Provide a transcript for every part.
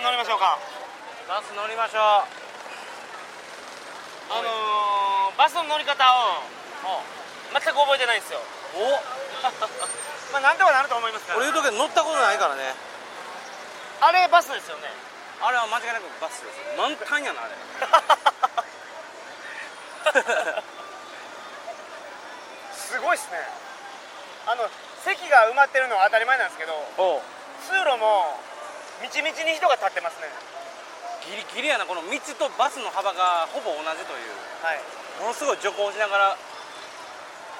乗りましょうか。バス乗りましょう。あのー、バスの乗り方を全く覚えてないんですよ。お。まあなんとかなると思いますから。俺言うとけど乗ったことないからね。あれバスですよね。あれは間違いなくバスです。満タンやなあれ。すごいっすね。あの席が埋まってるのは当たり前なんですけど通路もみちみちに人が立ってますね。ギリギリやなこの道とバスの幅がほぼ同じという。はい。ものすごい徐行しながら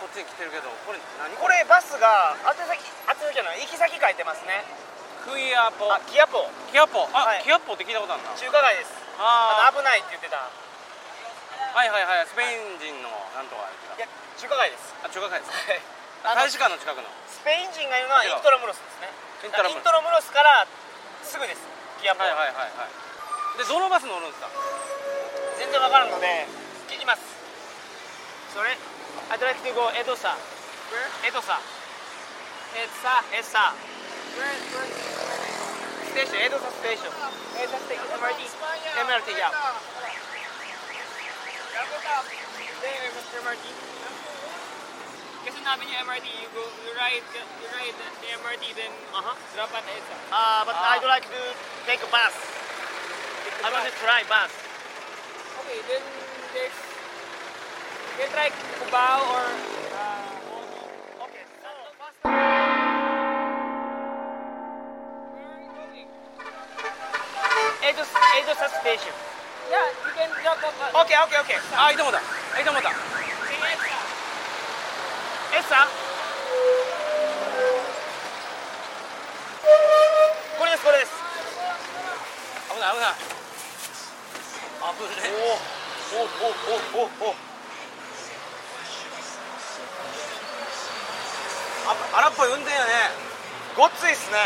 こっちに来てるけどこれ何？これバスが宛先宛先じゃない行き先書いてますね。クイアポ。あキアポ。キアポ？あ、はい。キアポって聞いたことあるな。中華街です。ああの危ないって言ってた。はいはいはい。スペイン人のなんとかいや中華街です。あ中華街ですはい。大使館の近くの。スペイン人がいるのは。イントラムロスですね。イントラムロス。イントラムロスからすぐです。キアポはいはいはいはい。でどのバス乗るんですか？全然わからんので聞きます。それ？I'd like to go EDSA EDSA エサエサ station。EDSA station。EDSA station。MRT MRT や MRT Kasi sabi niya MRT, you go, you ride, you ride the MRT, then uh-huh. drop at EDSA. Uh, but Ah. I do like to take a bus. I want to try bus. Okay, then there's, you can try Cubao or uh, Okay, so faster. Where are you going? Edo, Edo station. Yeah, you can drop off at... Okay, okay, okay. 아, 이동호다. 아, 이동호다. エサこれですこれです。危ない危ない。危ねおおおおおおあ荒っぽい運転やね。ごっついっすね。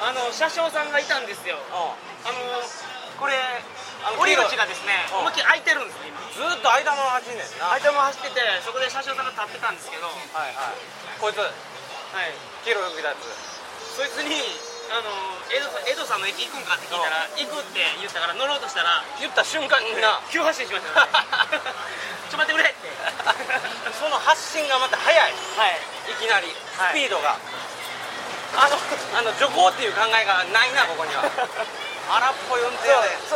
あの車掌さんがいたんですよ。うあの口がですねうん。思いっきり開いてるんです。ねずーっと間も走んねんな。開いても走っててそこで車掌さんが立ってたんですけどははいはい。こいつい。黄色いやつ。そいつにあの江戸江戸さんの駅行くんかって聞いたら行くって言ったから乗ろうとしたら言った瞬間にな。急発進しました。ね ちょっと待ってくれって。その発信がまた速い。はい。いきなり。はい。スピードが、あのあの徐行っていう考えがないなここには。荒っぽい運転やで。そ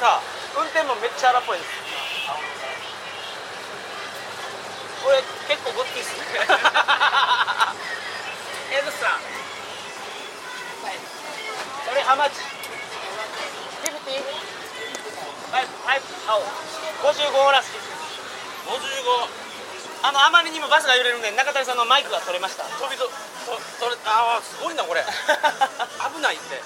さ運転もめっちゃ荒っぽいです。これ結構ごっついっすね。江戸さん。それハマチ。50 5 5 how 55らしい。です。55あのあまりにもバスが揺れるんで中谷さんのマイクが取れました。飛びととそれあーすごいなこれ。危ないって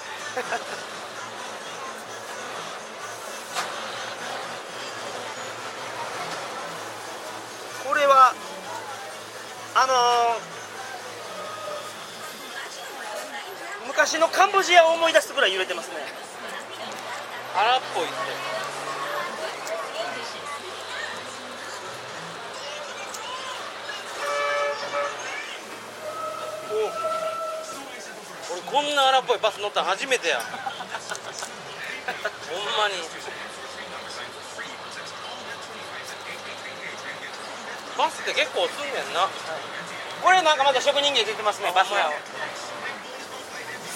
これはあのー昔のカンボジアを思い出すぐらい揺れてますね。荒っぽいって。お俺こんな荒っぽいバス乗ったの初めてや。ほんまに。バスって結構すんねんな。これなんかまだ職人芸出てますねバスが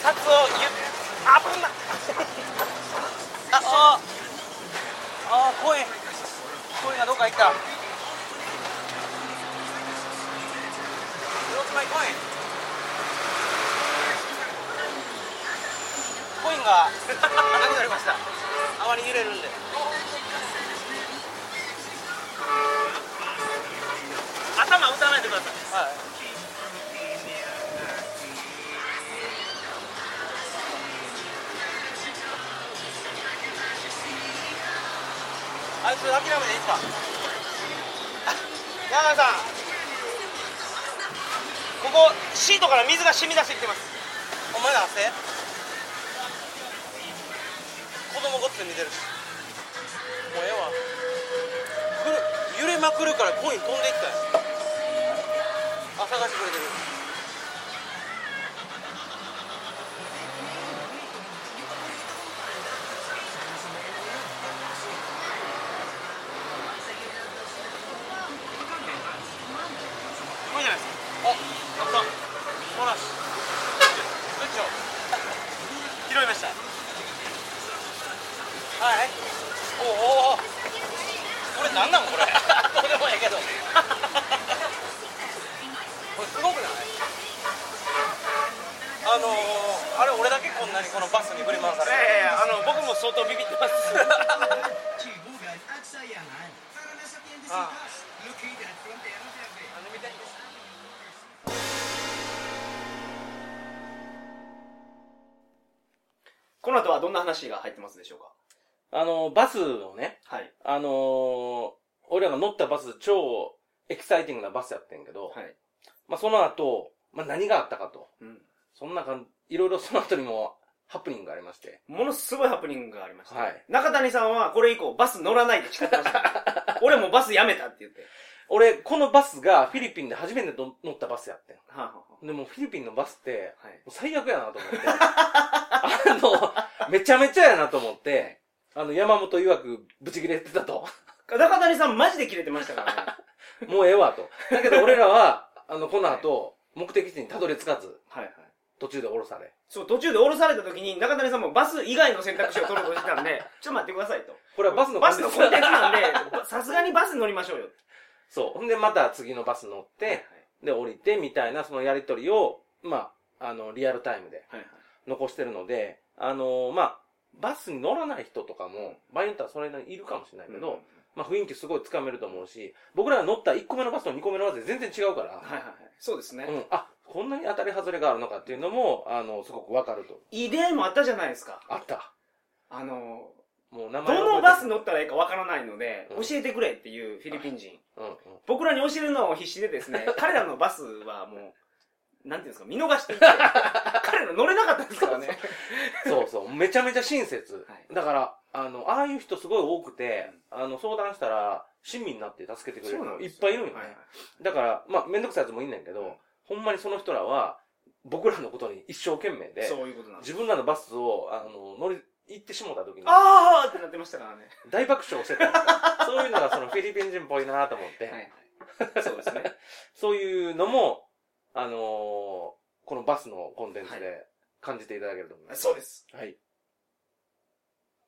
札をゆあぶなあああコインコインがどっか行った Where's my coin? コインがなくなりましたあまり揺れるんであいつ諦めていいっすか？山田さん。ここシートから水が染み出してきてます。お前ら汗子供ごっつ見てるし。もうええわ。くる揺れまくるからコイン飛んでいったよあ探してくれてる。はい。おおこれなんなんこれ。どうでもええけどこれすごくない？あのー、あれ俺だけこんなにこのバスに振り回されてええあの僕も相当ビビってます。あこの後はどんな話が入ってますでしょうか？あのバスをねはい。あのー、俺らが乗ったバス超エキサイティングなバスやってんけど、はい。まあその後、まあ何があったかと。うん。そんないろいろその後にもハプニングがありまして。ものすごいハプニングがありました、はい。中谷さんはこれ以降バス乗らないって誓ってました。俺もバスやめたって言って。俺、このバスがフィリピンで初めて乗乗ったバスやってん。はあ、はあでもフィリピンのバスって、はい。最悪やなと思って。あの、めちゃめちゃやなと思って、あの、山本曰くブチ切れてたと。中谷さんマジでキレてましたからね もうええわと。だけど俺らは、あの、この後、目的地にたどり着かず、はいはい途中で降ろされ。そう途中で降ろされた時に中谷さんもバス以外の選択肢を取ろうとしてたんで ちょっと待ってくださいとこれはバスのバスのコンテンツなんで。さすがにバスに乗りましょうよそう。ほんでまた次のバス乗って、で、降りてみたいな、そのやりとりを、まあ、あの、リアルタイムではいはい残してるので、あのまあ、バスに乗らない人とかも、場合によってはそれなりにいるかもしれないけど、うん。まあ雰囲気すごいつかめると思うし、僕らが乗った1個目のバスと2個目のバスで全然違うから、はいはいはい。そうですね、うん、あ、こんなに当たり外れがあるのかっていうのも、あの、すごくわかると。いい出会いもあったじゃないですか。あった。あのもう名前どのバス乗ったらいいかわからないので、うん。教えてくれっていうフィリピン人。うんうん。僕らに教えるのを必死でですね彼らのバスはもうなんていうんですか見逃していって乗れなかったですからね。そうそう。めちゃめちゃ親切。はい。だから、あの、ああいう人すごい多くて、あの、相談したら、親身になって助けてくれる人いっぱいいるんよね。はいはい。だから、まあ、めんどくさいやつもいんねんけど、うん。ほんまにその人らは、僕らのことに一生懸命で、そういうことなんです。自分らのバスを、あの、乗り、行ってしもた時に、あー！ってなってましたからね。大爆笑してたんですよ。そういうのがそのフィリピン人っぽいなと思って、はいはい。そうですね。そういうのも、あのーこのバスのコンテンツで感じていただけると思います。そうですはい。